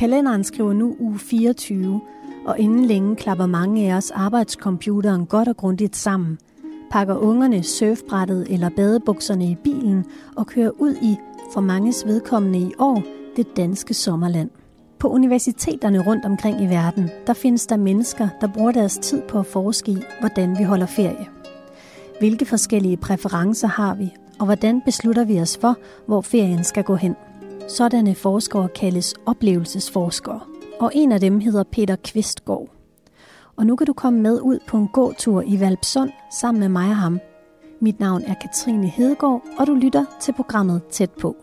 Kalenderen skriver nu uge 24, og inden længe klapper mange af os arbejdscomputeren godt og grundigt sammen, pakker ungerne surfbrættet eller badebukserne i bilen og kører ud i, for manges vedkommende i år, det danske sommerland. På universiteterne rundt omkring i verden, der findes der mennesker, der bruger deres tid på at forske i, hvordan vi holder ferie. Hvilke forskellige præferencer har vi, og hvordan beslutter vi os for, hvor ferien skal gå hen? Sådanne forskere kaldes oplevelsesforskere, og en af dem hedder Peter Kvistgaard. Og nu kan du komme med ud på en gåtur i Valpsund sammen med mig og ham. Mit navn er Katrine Hedegaard, og du lytter til programmet Tæt på.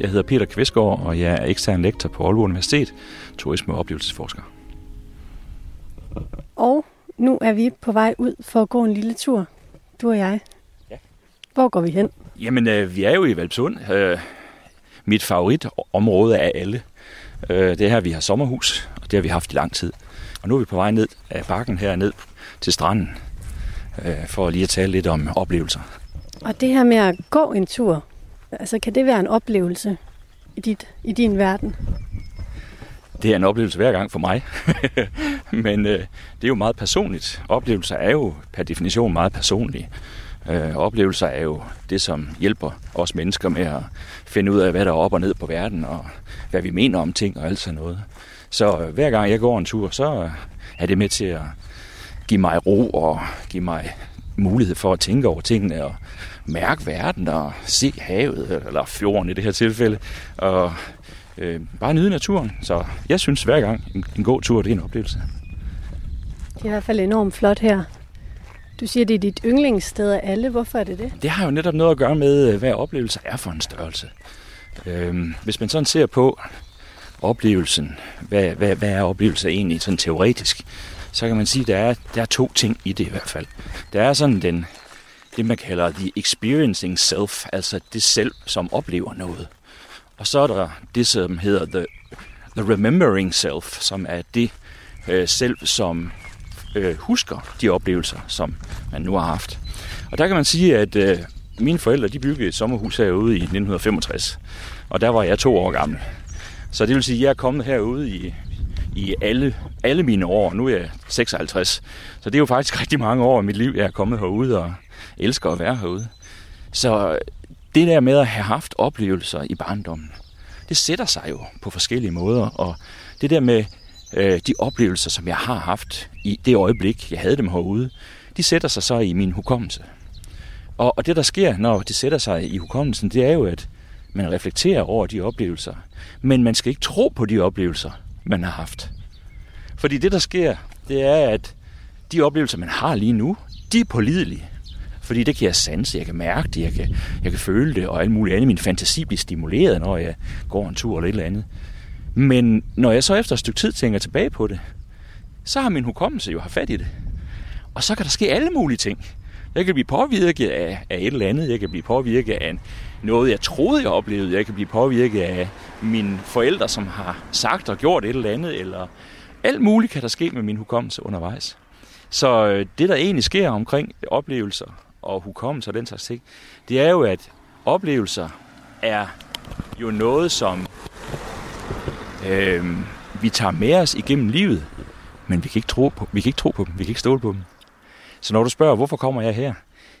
Jeg hedder Peter Kvistgaard, og jeg er ekstern lektor på Aalborg Universitet, turisme- og oplevelsesforsker. Og nu er vi på vej ud for at gå en lille tur, du og jeg. Ja. Hvor går vi hen? Jamen, øh, vi er jo i Valpsund. Øh, mit favoritområde af alle. Øh, det er her, vi har sommerhus, og det har vi haft i lang tid. Og nu er vi på vej ned af bakken her ned til stranden, øh, for lige at tale lidt om oplevelser. Og det her med at gå en tur, altså kan det være en oplevelse i, dit, i din verden? Det er en oplevelse hver gang for mig. Men øh, det er jo meget personligt. Oplevelser er jo per definition meget personlige. Øh, oplevelser er jo det, som hjælper os mennesker med at finde ud af, hvad der er op og ned på verden, og hvad vi mener om ting og alt sådan noget. Så øh, hver gang jeg går en tur, så øh, er det med til at give mig ro og give mig mulighed for at tænke over tingene og mærke verden og se havet, eller fjorden i det her tilfælde, og øh, bare nyde naturen. Så jeg synes hver gang en, en god tur, det er en oplevelse. Det er i hvert fald enormt flot her. Du siger, det er dit yndlingssted af alle. Hvorfor er det det? Det har jo netop noget at gøre med, hvad oplevelser er for en størrelse. Øhm, hvis man sådan ser på oplevelsen, hvad, hvad, hvad er oplevelse egentlig sådan teoretisk, så kan man sige, at der er, der er to ting i det i hvert fald. Der er sådan den, det, man kalder the experiencing self, altså det selv, som oplever noget. Og så er der det, som hedder the, the remembering self, som er det øh, selv, som øh, husker de oplevelser, som man nu har haft. Og der kan man sige, at øh, mine forældre de byggede et sommerhus herude i 1965, og der var jeg to år gammel. Så det vil sige, at jeg er kommet herude i, i alle, alle mine år. Nu er jeg 56, så det er jo faktisk rigtig mange år i mit liv, jeg er kommet herude og elsker at være herude. Så det der med at have haft oplevelser i barndommen, det sætter sig jo på forskellige måder, og det der med øh, de oplevelser, som jeg har haft i det øjeblik, jeg havde dem herude, de sætter sig så i min hukommelse. Og, og det, der sker, når det sætter sig i hukommelsen, det er jo, at man reflekterer over de oplevelser. Men man skal ikke tro på de oplevelser, man har haft. Fordi det, der sker, det er, at de oplevelser, man har lige nu, de er pålidelige. Fordi det kan jeg sanse, jeg kan mærke det, jeg kan, jeg kan føle det, og alt muligt andet. Min fantasi bliver stimuleret, når jeg går en tur eller et eller andet. Men når jeg så efter et stykke tid tænker tilbage på det, så har min hukommelse jo har fat i det. Og så kan der ske alle mulige ting. Jeg kan blive påvirket af, af et eller andet. Jeg kan blive påvirket af noget, jeg troede, jeg oplevede. Jeg kan blive påvirket af mine forældre, som har sagt og gjort et eller andet. Eller alt muligt kan der ske med min hukommelse undervejs. Så øh, det, der egentlig sker omkring oplevelser og hukommelse og den slags ting, det er jo, at oplevelser er jo noget, som øh, vi tager med os igennem livet, men vi kan, ikke tro på, vi kan ikke tro på dem, vi kan ikke stole på dem. Så når du spørger, hvorfor kommer jeg her,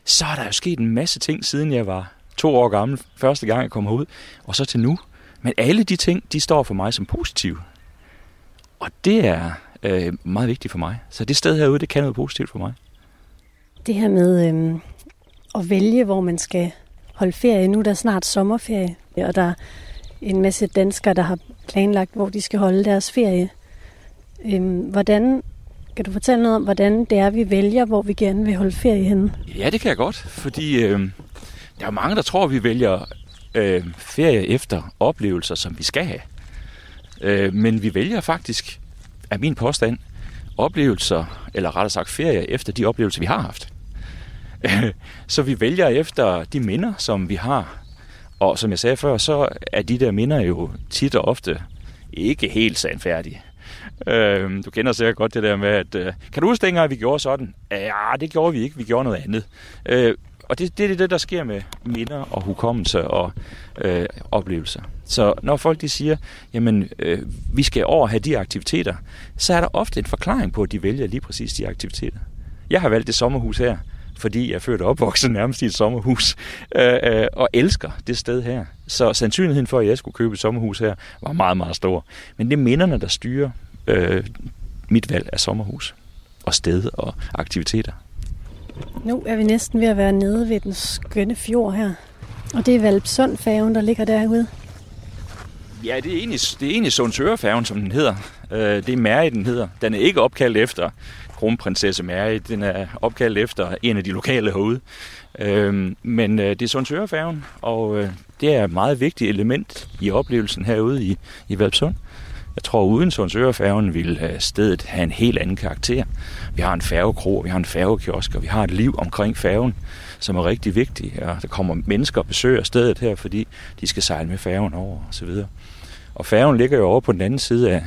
så er der jo sket en masse ting, siden jeg var to år gammel, første gang jeg kom ud, og så til nu. Men alle de ting, de står for mig som positive. Og det er øh, meget vigtigt for mig. Så det sted herude, det kan noget positivt for mig. Det her med øh, at vælge, hvor man skal holde ferie. Nu er der snart sommerferie, og der er en masse danskere, der har planlagt, hvor de skal holde deres ferie. Øh, hvordan kan du fortælle noget om, hvordan det er, vi vælger, hvor vi gerne vil holde ferie henne? Ja, det kan jeg godt, fordi øh, der er mange, der tror, at vi vælger øh, ferie efter oplevelser, som vi skal have. Øh, men vi vælger faktisk, af min påstand, oplevelser, eller rettere sagt ferie, efter de oplevelser, vi har haft. så vi vælger efter de minder, som vi har. Og som jeg sagde før, så er de der minder jo tit og ofte ikke helt sandfærdige. Øh, du kender sikkert godt det der med, at øh, kan du huske dengang, at vi gjorde sådan? Ja, det gjorde vi ikke. Vi gjorde noget andet. Øh, og det, det er det, der sker med minder og hukommelse og øh, oplevelser. Så når folk de siger, jamen øh, vi skal over have de aktiviteter, så er der ofte en forklaring på, at de vælger lige præcis de aktiviteter. Jeg har valgt det sommerhus her, fordi jeg er født og opvokset nærmest i et sommerhus, øh, øh, og elsker det sted her. Så sandsynligheden for, at jeg skulle købe et sommerhus her, var meget, meget stor. Men det er minderne, der styrer øh, mit valg af sommerhus, og sted og aktiviteter. Nu er vi næsten ved at være nede ved den skønne fjord her. Og det er Valpsund færgen, der ligger derude. Ja, det er egentlig, det er egentlig Sundsørefærgen, som den hedder. Øh, det er Mary, den hedder. Den er ikke opkaldt efter kronprinsesse Mary. Den er opkaldt efter en af de lokale herude. Øh, men øh, det er Sundsørefærgen, og øh, det er et meget vigtigt element i oplevelsen herude i, i Valpsund. Jeg tror, uden Sundsørefærgen ville øh, stedet have en helt anden karakter. Vi har en færgekro, vi har en færgekiosk, og vi har et liv omkring færgen, som er rigtig vigtigt. Og der kommer mennesker og besøger stedet her, fordi de skal sejle med færgen over osv. Og færgen ligger jo over på den anden side af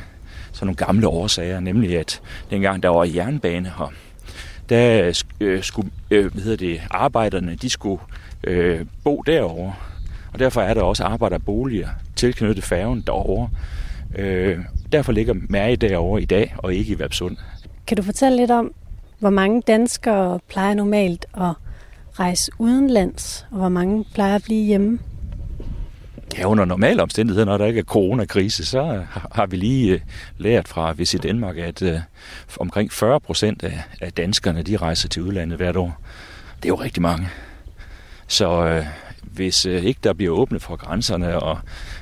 sådan nogle gamle årsager, nemlig at dengang der var jernbane her, der øh, skulle øh, hvad hedder det, arbejderne, de skulle øh, bo derovre. Og derfor er der også arbejderboliger tilknyttet færgen derovre. Øh, derfor ligger Mærke derovre i dag, og ikke i Vapsund. Kan du fortælle lidt om, hvor mange danskere plejer normalt at rejse udenlands, og hvor mange plejer at blive hjemme? Ja, under normale omstændigheder, når der ikke er coronakrise, så øh, har vi lige øh, lært fra Visit Danmark, at øh, omkring 40 procent af, af danskerne, de rejser til udlandet hvert år. Det er jo rigtig mange. Så hvis ikke der bliver åbnet for grænserne, og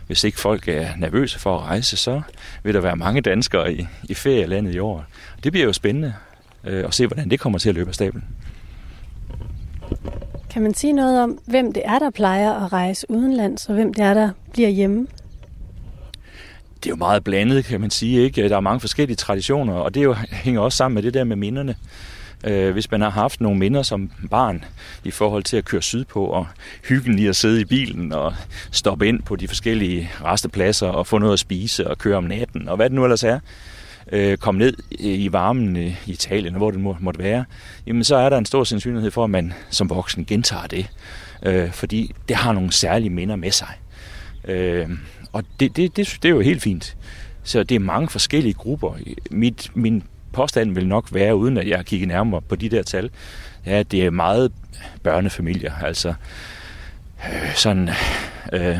hvis ikke folk er nervøse for at rejse, så vil der være mange danskere i, i ferielandet i år. Det bliver jo spændende at se, hvordan det kommer til at løbe af stablen. Kan man sige noget om, hvem det er, der plejer at rejse udenlands, og hvem det er, der bliver hjemme? Det er jo meget blandet, kan man sige. Ikke? Der er mange forskellige traditioner, og det jo, hænger også sammen med det der med minderne. Øh, hvis man har haft nogle minder som barn i forhold til at køre sydpå og hyggen i at sidde i bilen og stoppe ind på de forskellige restepladser og få noget at spise og køre om natten og hvad det nu ellers er, øh, komme ned i varmen øh, i Italien, hvor det må, måtte være, jamen så er der en stor sandsynlighed for, at man som voksen gentager det. Øh, fordi det har nogle særlige minder med sig. Øh, og det, det, det, det er jo helt fint. Så det er mange forskellige grupper. Mit, min påstand vil nok være, uden at jeg kigger nærmere på de der tal, ja, det er meget børnefamilier. Altså øh, sådan... Øh,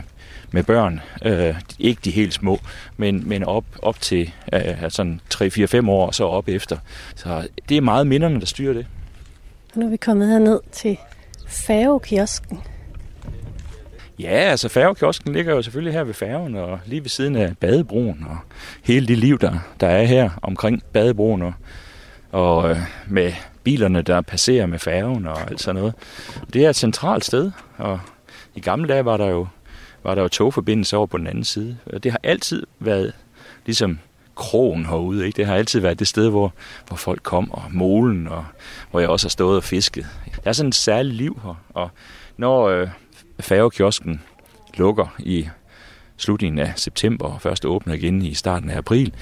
med børn. Øh, ikke de helt små, men, men op, op til øh, sådan 3-4-5 år og så op efter. Så det er meget minderne, der styrer det. Og nu er vi kommet herned til færgekiosken. Ja, altså færgekiosken ligger jo selvfølgelig her ved færgen og lige ved siden af badebroen og hele det liv, der, der er her omkring badebroen og, og øh, med bilerne, der passerer med færgen og alt sådan noget. Det er et centralt sted, og i gamle dage var der jo var der jo togforbindelse over på den anden side. Det har altid været ligesom krogen herude. Ikke? Det har altid været det sted, hvor, hvor folk kom, og molen, og hvor jeg også har stået og fisket. Der er sådan et særligt liv her, og når øh, færgekiosken lukker i slutningen af september, og først åbner igen i starten af april,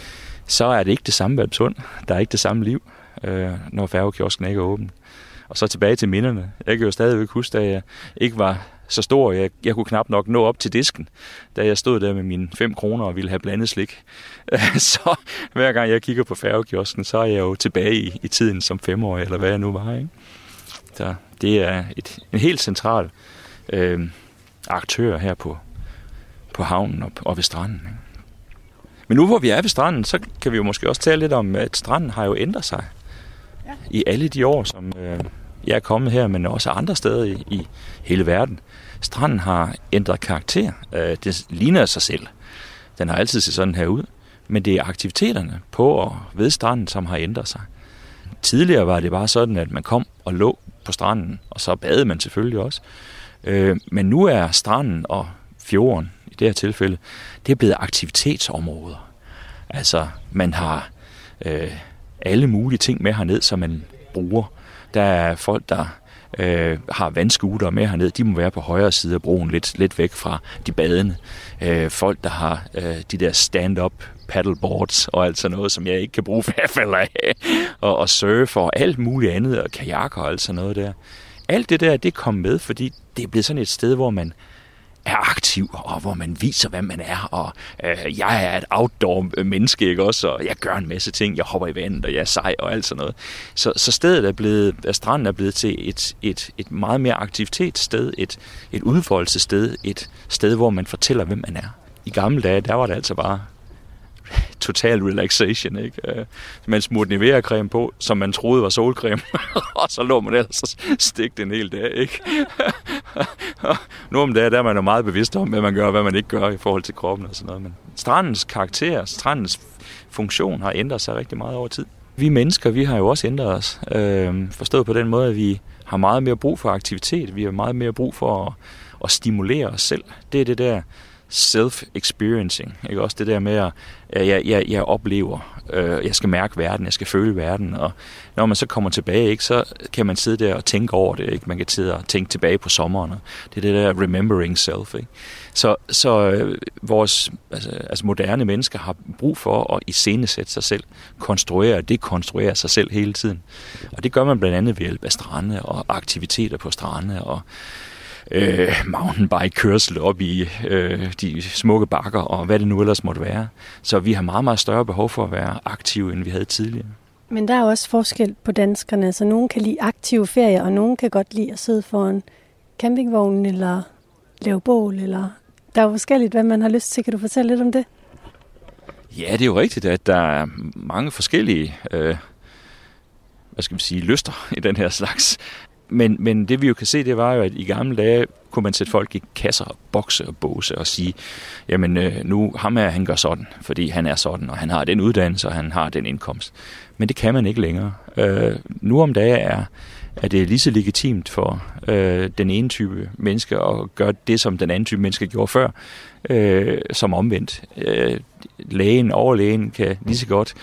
så er det ikke det samme Valpsund. Der er ikke det samme liv, øh, når færgekiosken ikke er åben. Og så tilbage til minderne. Jeg kan jo stadigvæk huske, da jeg ikke var så stor, jeg, jeg kunne knap nok nå op til disken, da jeg stod der med mine 5 kroner og ville have blandet slik. så hver gang jeg kigger på færgekiosken, så er jeg jo tilbage i, i tiden som femårig, eller hvad jeg nu var. Ikke? Så det er et, en helt central øh, aktør her på, på havnen og, og ved stranden. Ikke? Men nu hvor vi er ved stranden, så kan vi jo måske også tale lidt om, at stranden har jo ændret sig ja. i alle de år, som øh, jeg er kommet her, men også andre steder i, i hele verden. Stranden har ændret karakter. Øh, det ligner sig selv. Den har altid set sådan her ud. Men det er aktiviteterne på og ved stranden, som har ændret sig. Tidligere var det bare sådan, at man kom og lå på stranden, og så badede man selvfølgelig også. Øh, men nu er stranden og fjorden, i det her tilfælde, det er blevet aktivitetsområder. Altså, man har øh, alle mulige ting med herned, som man bruger. Der er folk, der øh, har vandskuter med hernede, de må være på højre side af broen, lidt, lidt væk fra de badende. Øh, folk, der har øh, de der stand-up paddleboards og alt sådan noget, som jeg ikke kan bruge hvert fald af, og, og surfe og alt muligt andet, og kajakker og alt sådan noget der. alt det der, det kom med, fordi det er blevet sådan et sted, hvor man er aktiv, og hvor man viser, hvad man er, og øh, jeg er et outdoor-menneske, ikke også, og jeg gør en masse ting, jeg hopper i vandet, og jeg er sej, og alt sådan noget. Så, så stedet er blevet, øh, stranden er blevet til et, et, et meget mere aktivitetssted, et, et udfoldelsessted, et sted, hvor man fortæller, hvem man er. I gamle dage, der var det altså bare total relaxation, ikke? Øh, man smurte Nivea-creme på, som man troede var solcreme, og så lå man ellers stik en hel dag, ikke? nu om dagen, der er man jo meget bevidst om, hvad man gør og hvad man ikke gør i forhold til kroppen og sådan noget. Men strandens karakter, strandens funktion har ændret sig rigtig meget over tid. Vi mennesker, vi har jo også ændret os. Øh, forstået på den måde, at vi har meget mere brug for aktivitet. Vi har meget mere brug for at, at stimulere os selv. Det er det der self-experiencing. Ikke? Også det der med, at jeg, jeg, jeg oplever, øh, jeg skal mærke verden, jeg skal føle verden, og når man så kommer tilbage, ikke, så kan man sidde der og tænke over det. Ikke? Man kan sidde og tænke tilbage på sommeren. Det er det der remembering self. Ikke? Så, så øh, vores altså, altså moderne mennesker har brug for at iscenesætte sig selv, konstruere og dekonstruere sig selv hele tiden. Og det gør man blandt andet ved hjælp af strande og aktiviteter på strande og øh, mountainbike-kørsel op i øh, de smukke bakker og hvad det nu ellers måtte være. Så vi har meget, meget større behov for at være aktive, end vi havde tidligere. Men der er også forskel på danskerne, så nogen kan lide aktive ferier, og nogen kan godt lide at sidde foran campingvognen eller lave bål, eller der er forskelligt, hvad man har lyst til. Kan du fortælle lidt om det? Ja, det er jo rigtigt, at der er mange forskellige øh, hvad skal vi sige, lyster i den her slags men, men det vi jo kan se, det var jo, at i gamle dage kunne man sætte folk i kasser, bokse og båse og sige, jamen øh, nu ham her, han gør sådan, fordi han er sådan, og han har den uddannelse, og han har den indkomst. Men det kan man ikke længere. Øh, nu om dagen er, at det er lige så legitimt for øh, den ene type menneske at gøre det, som den anden type menneske gjorde før, øh, som omvendt. Øh, lægen, overlægen kan lige så godt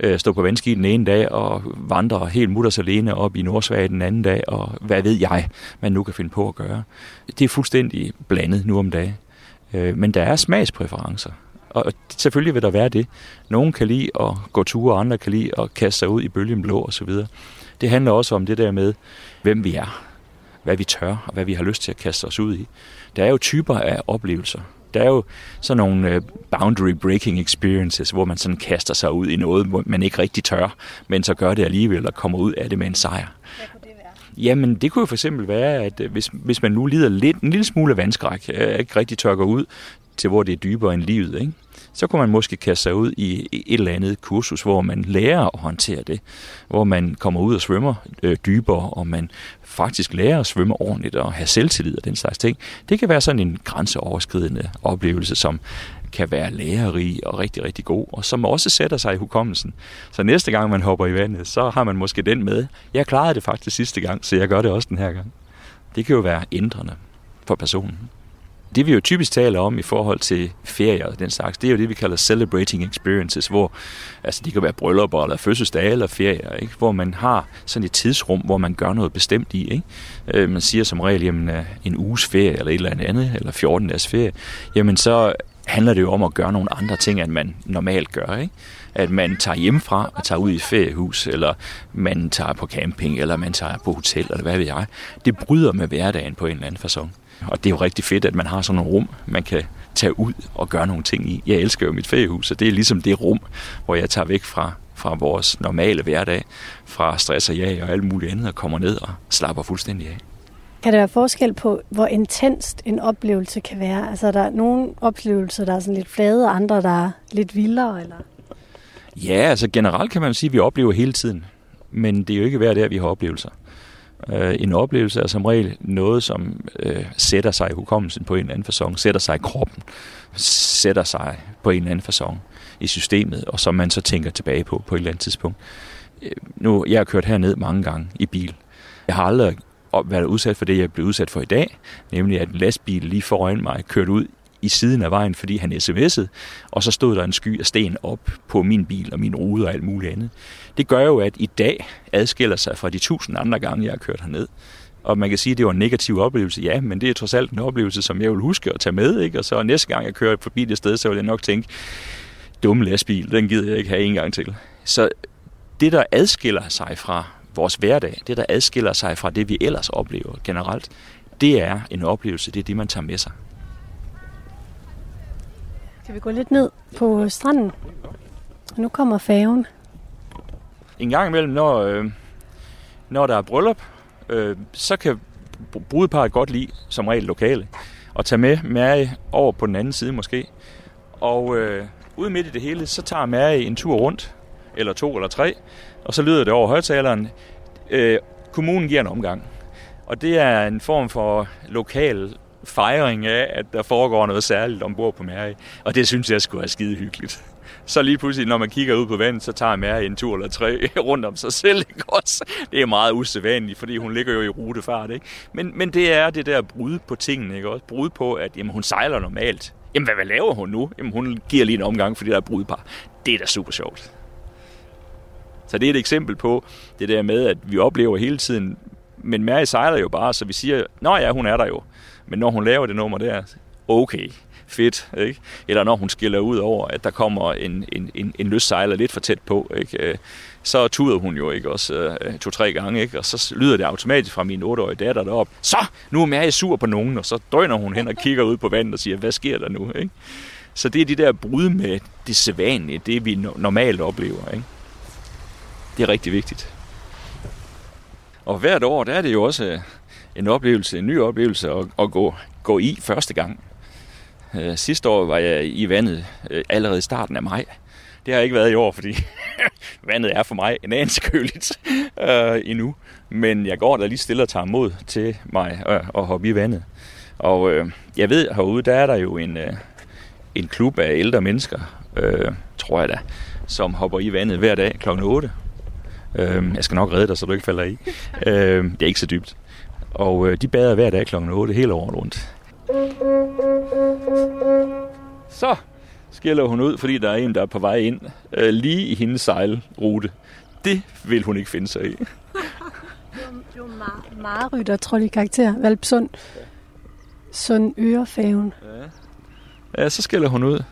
øh, stå på vandski den ene dag og vandre helt mutters alene op i Nordsverige den anden dag, og hvad ved jeg, man nu kan finde på at gøre. Det er fuldstændig blandet nu om dagen. Øh, men der er smagspræferencer. Og selvfølgelig vil der være det. Nogen kan lide at gå ture, og andre kan lide at kaste sig ud i bølgen blå osv. Det handler også om det der med, hvem vi er, hvad vi tør, og hvad vi har lyst til at kaste os ud i. Der er jo typer af oplevelser. Der er jo sådan nogle øh, boundary breaking experiences, hvor man sådan kaster sig ud i noget, man ikke rigtig tør, men så gør det alligevel og kommer ud af det med en sejr. Jamen, det kunne jo for eksempel være, at øh, hvis, hvis man nu lider lidt, en lille smule vandskræk, øh, ikke rigtig tørker ud til, hvor det er dybere end livet, ikke? så kunne man måske kaste sig ud i et eller andet kursus, hvor man lærer at håndtere det, hvor man kommer ud og svømmer øh, dybere, og man faktisk lærer at svømme ordentligt og have selvtillid og den slags ting. Det kan være sådan en grænseoverskridende oplevelse, som kan være lærerig og rigtig, rigtig god, og som også sætter sig i hukommelsen. Så næste gang man hopper i vandet, så har man måske den med. Jeg klarede det faktisk sidste gang, så jeg gør det også den her gang. Det kan jo være ændrende for personen. Det vi jo typisk taler om i forhold til ferier og den slags, det er jo det, vi kalder celebrating experiences, hvor altså, det kan være bryllupper eller fødselsdage eller ferier, ikke? hvor man har sådan et tidsrum, hvor man gør noget bestemt i. Ikke? Øh, man siger som regel, jamen øh, en uges ferie eller et eller andet, eller 14 dages ferie, jamen så handler det jo om at gøre nogle andre ting, end man normalt gør. Ikke? At man tager hjemmefra og tager ud i et feriehus, eller man tager på camping, eller man tager på hotel, eller hvad ved jeg. Det bryder med hverdagen på en eller anden façon. Og det er jo rigtig fedt, at man har sådan nogle rum, man kan tage ud og gøre nogle ting i. Jeg elsker jo mit feriehus, og det er ligesom det rum, hvor jeg tager væk fra, fra vores normale hverdag, fra stress og jag og alt muligt andet, og kommer ned og slapper fuldstændig af. Kan der være forskel på, hvor intenst en oplevelse kan være? Altså, der nogle oplevelser, der er sådan lidt flade, og andre, der er lidt vildere, eller? Ja, altså generelt kan man sige, at vi oplever hele tiden. Men det er jo ikke hver dag, vi har oplevelser. Øh, en oplevelse er som regel noget, som øh, sætter sig i hukommelsen på en eller anden fasong, sætter sig i kroppen, sætter sig på en eller anden fasong i systemet, og som man så tænker tilbage på på et eller andet tidspunkt. Øh, nu, jeg har kørt herned mange gange i bil. Jeg har aldrig været udsat for det, jeg blev udsat for i dag, nemlig at en lastbil lige foran mig kørte ud i siden af vejen, fordi han sms'ede, og så stod der en sky af sten op på min bil og min rude og alt muligt andet. Det gør jo, at i dag adskiller sig fra de tusind andre gange, jeg har kørt herned. Og man kan sige, at det var en negativ oplevelse. Ja, men det er trods alt en oplevelse, som jeg vil huske at tage med. Ikke? Og så næste gang, jeg kører forbi det sted, så vil jeg nok tænke, dumme lastbil, den gider jeg ikke have en gang til. Så det, der adskiller sig fra vores hverdag, det der adskiller sig fra det, vi ellers oplever generelt, det er en oplevelse, det er det, man tager med sig. Kan vi gå lidt ned på stranden? Nu kommer færgen. En gang imellem, når, øh, når der er bryllup, øh, så kan brudeparet godt lide, som regel lokale, at tage med Mary over på den anden side måske. Og øh, ude midt i det hele, så tager Mary en tur rundt, eller to eller tre, og så lyder det over højtaleren. Øh, kommunen giver en omgang. Og det er en form for lokal fejring af, at der foregår noget særligt ombord på Mærke. Og det synes jeg skulle være skide hyggeligt. Så lige pludselig, når man kigger ud på vandet, så tager Mærke en tur eller tre rundt om sig selv. Ikke også? Det er meget usædvanligt, fordi hun ligger jo i rutefart. Ikke? Men, men det er det der brud på tingene. Ikke? Også brud på, at jamen, hun sejler normalt. Jamen, hvad, hvad laver hun nu? Jamen, hun giver lige en omgang, fordi der er brudpar. Det er da super sjovt. Så det er et eksempel på det der med, at vi oplever hele tiden, men Mary sejler jo bare, så vi siger, nå ja, hun er der jo. Men når hun laver det nummer der, okay, fedt, ikke? Eller når hun skiller ud over, at der kommer en, en, en, en løssejler lidt for tæt på, ikke? Øh, så tuder hun jo ikke også øh, to-tre gange, ikke? og så lyder det automatisk fra min 8-årige datter derop. Så, nu er Mary sur på nogen, og så drøner hun hen og kigger ud på vandet og siger, hvad sker der nu? Ikke? Så det er de der brud med det sædvanlige, det vi normalt oplever. Ikke? Det er rigtig vigtigt. Og hvert år, der er det jo også øh, en oplevelse, en ny oplevelse at, at gå, gå i første gang. Øh, sidste år var jeg i vandet øh, allerede i starten af maj. Det har jeg ikke været i år, fordi vandet er for mig en anelse køligt øh, endnu. Men jeg går der lige stille og tager mod til mig øh, at hoppe i vandet. Og øh, jeg ved, herude der er der jo en, øh, en klub af ældre mennesker, øh, tror jeg da, som hopper i vandet hver dag kl. 8. Øh, jeg skal nok redde dig, så du ikke falder i. Øh, det er ikke så dybt. Og øh, de bader hver dag kl. 8 hele året rundt. Så skiller hun ud, fordi der er en, der er på vej ind øh, lige i hendes sejlrute. Det vil hun ikke finde sig i. meget, meget rytter, tror jeg, karakter. Valpsund. Sund ørefæven. Ja. ja, så skiller hun ud.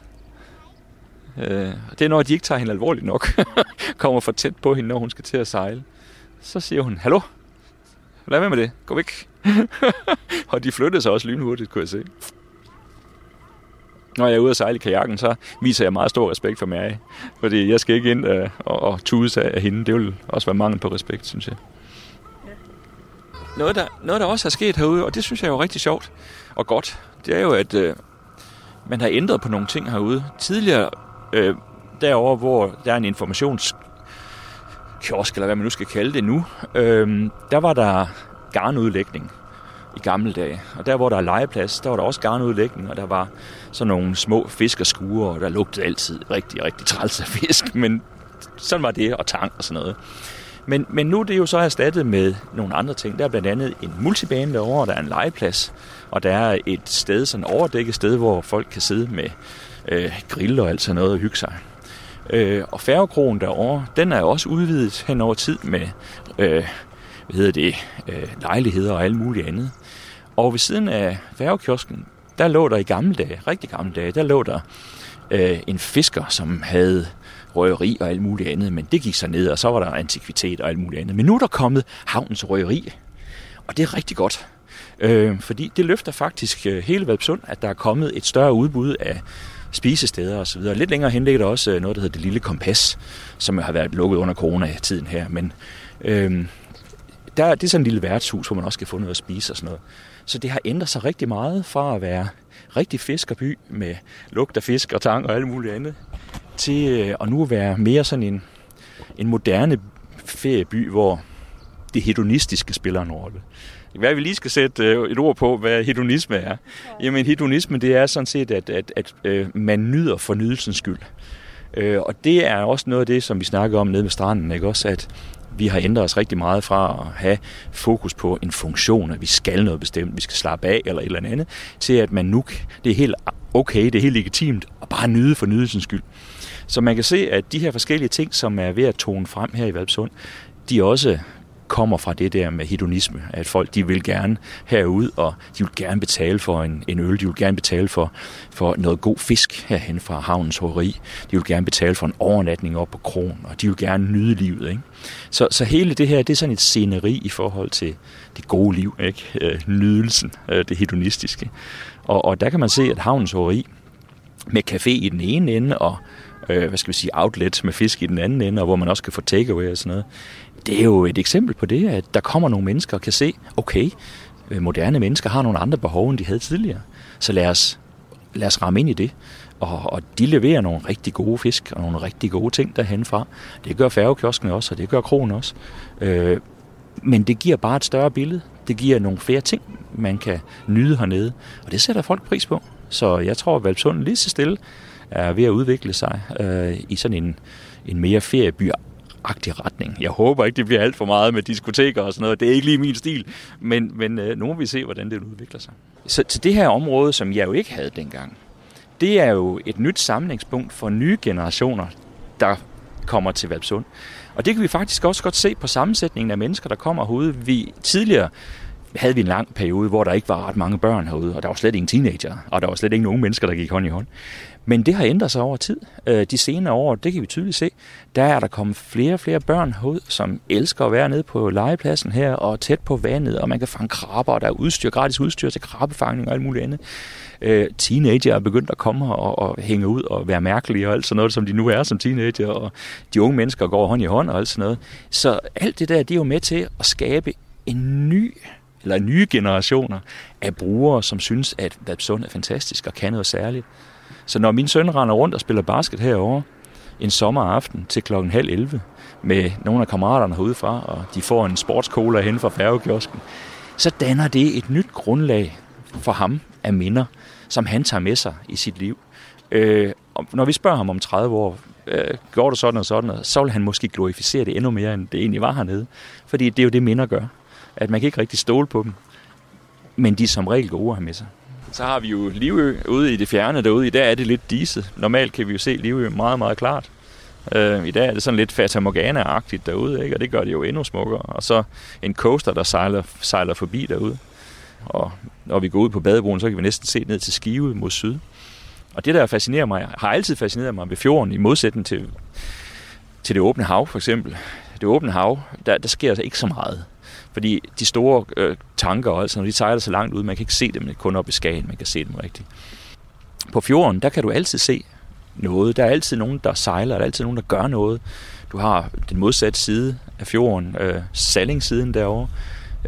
Øh, det er når de ikke tager hende alvorligt nok. Kommer for tæt på hende, når hun skal til at sejle. Så siger hun, hallo, lad være med det, gå væk. og de flyttede sig også lynhurtigt, kunne jeg se. Når jeg er ude at sejle i kajakken, så viser jeg meget stor respekt for Mary. Fordi jeg skal ikke ind øh, og, og tudes af hende. Det vil også være mangel på respekt, synes jeg. Noget der, noget, der også er sket herude, og det synes jeg er jo rigtig sjovt og godt, det er jo, at øh, man har ændret på nogle ting herude. Tidligere, øh, derover hvor der er en informations kiosk, eller hvad man nu skal kalde det nu, øh, der var der garnudlægning i gamle dage. Og der, hvor der er legeplads, der var der også garnudlægning, og der var sådan nogle små fiskerskure, og der lugtede altid rigtig, rigtig træls af fisk, men sådan var det, og tang og sådan noget. Men, men nu er det jo så erstattet med nogle andre ting. Der er blandt andet en multibane derovre, der er en legeplads, og der er et sted, sådan et overdækket sted, hvor folk kan sidde med øh, grill og alt sådan noget og hygge sig. Øh, og færgekrogen derovre, den er også udvidet hen over tid med øh, hvad hedder det, øh, lejligheder og alt muligt andet. Og ved siden af færgekiosken, der lå der i gamle dage, rigtig gamle dage, der lå der øh, en fisker, som havde røgeri og alt muligt andet, men det gik så ned, og så var der antikvitet og alt muligt andet. Men nu er der kommet havnens røgeri, og det er rigtig godt. Øh, fordi det løfter faktisk øh, hele Valpsund, at der er kommet et større udbud af spisesteder osv. Lidt længere hen ligger der også øh, noget, der hedder Det Lille Kompas, som har været lukket under corona-tiden her. Men øh, der, det er sådan et lille værtshus, hvor man også kan få noget at spise og sådan noget. Så det har ændret sig rigtig meget fra at være rigtig fiskerby med lugt af fisk og tang og alt muligt andet, til øh, at nu være mere sådan en, en moderne ferieby, hvor det hedonistiske spiller en rolle. Hvad vi lige skal sætte øh, et ord på, hvad hedonisme er. Jamen hedonisme, det er sådan set, at, at, at øh, man nyder for nydelsens skyld. Øh, og det er også noget af det, som vi snakker om nede ved stranden, ikke? Også at vi har ændret os rigtig meget fra at have fokus på en funktion, at vi skal noget bestemt, vi skal slappe af eller et eller andet, til at man nu, det er helt okay, det er helt legitimt, at bare nyde for nydelsens skyld. Så man kan se, at de her forskellige ting, som er ved at tone frem her i Valpsund, de også kommer fra det der med hedonisme, at folk de vil gerne herud, og de vil gerne betale for en, en øl, de vil gerne betale for, for noget god fisk herhen fra havnens hori, de vil gerne betale for en overnatning op på kronen, og de vil gerne nyde livet. Ikke? Så, så hele det her, det er sådan et sceneri i forhold til det gode liv, ikke? Øh, nydelsen, øh, det hedonistiske. Og, og der kan man se, at havnens hori med café i den ene ende, og øh, hvad skal vi sige, outlet med fisk i den anden ende, og hvor man også kan få takeaway og sådan noget. Det er jo et eksempel på det, at der kommer nogle mennesker og kan se, okay, øh, moderne mennesker har nogle andre behov, end de havde tidligere. Så lad os, lad os ramme ind i det. Og, og de leverer nogle rigtig gode fisk og nogle rigtig gode ting derhenfra. Det gør færgekioskene også, og det gør kronen også. Øh, men det giver bare et større billede. Det giver nogle flere ting, man kan nyde hernede. Og det sætter folk pris på. Så jeg tror, at Valpsund lige så stille er ved at udvikle sig øh, i sådan en, en mere ferieby agtig retning. Jeg håber ikke, det bliver alt for meget med diskoteker og sådan noget. Det er ikke lige min stil. Men, men øh, nu må vi se, hvordan det udvikler sig. Så til det her område, som jeg jo ikke havde dengang, det er jo et nyt samlingspunkt for nye generationer, der kommer til Valpsund. Og det kan vi faktisk også godt se på sammensætningen af mennesker, der kommer herude. Vi tidligere havde vi en lang periode, hvor der ikke var ret mange børn herude, og der var slet ingen teenager, og der var slet ikke nogen mennesker, der gik hånd i hånd. Men det har ændret sig over tid. Øh, de senere år, det kan vi tydeligt se, der er der kommet flere og flere børn herude, som elsker at være nede på legepladsen her, og tæt på vandet, og man kan fange krabber, og der er udstyr, gratis udstyr til krabbefangning og alt muligt andet. Øh, teenager er begyndt at komme og, og hænge ud og være mærkelige og alt sådan noget, som de nu er som teenager, og de unge mennesker går hånd i hånd og alt sådan noget. Så alt det der, det er jo med til at skabe en ny eller nye generationer af brugere, som synes, at Vapsund er fantastisk og kan noget særligt. Så når min søn render rundt og spiller basket herover en sommeraften til klokken halv 11 med nogle af kammeraterne herudefra, og de får en sportskola hen fra færgekiosken, så danner det et nyt grundlag for ham af minder, som han tager med sig i sit liv. Øh, og når vi spørger ham om 30 år, øh, går det sådan og sådan, så vil han måske glorificere det endnu mere, end det egentlig var hernede. Fordi det er jo det, minder gør at man kan ikke rigtig stole på dem. Men de er som regel gode at have med sig. Så har vi jo Livø ude i det fjerne derude. I dag er det lidt diset. Normalt kan vi jo se Livø meget, meget klart. Øh, I dag er det sådan lidt Fata Morgana-agtigt derude, ikke? og det gør det jo endnu smukkere. Og så en coaster, der sejler, sejler forbi derude. Og når vi går ud på badebroen, så kan vi næsten se ned til Skive mod syd. Og det, der fascinerer mig, har altid fascineret mig ved fjorden, i modsætning til, til det åbne hav, for eksempel. Det åbne hav, der, der sker altså ikke så meget. Fordi de store øh, tanker og alt sådan, de sejler så langt ud, man kan ikke se dem kun op i Skagen, man kan se dem rigtigt. På fjorden, der kan du altid se noget. Der er altid nogen, der sejler, der er altid nogen, der gør noget. Du har den modsatte side af fjorden, øh, sallingssiden derovre,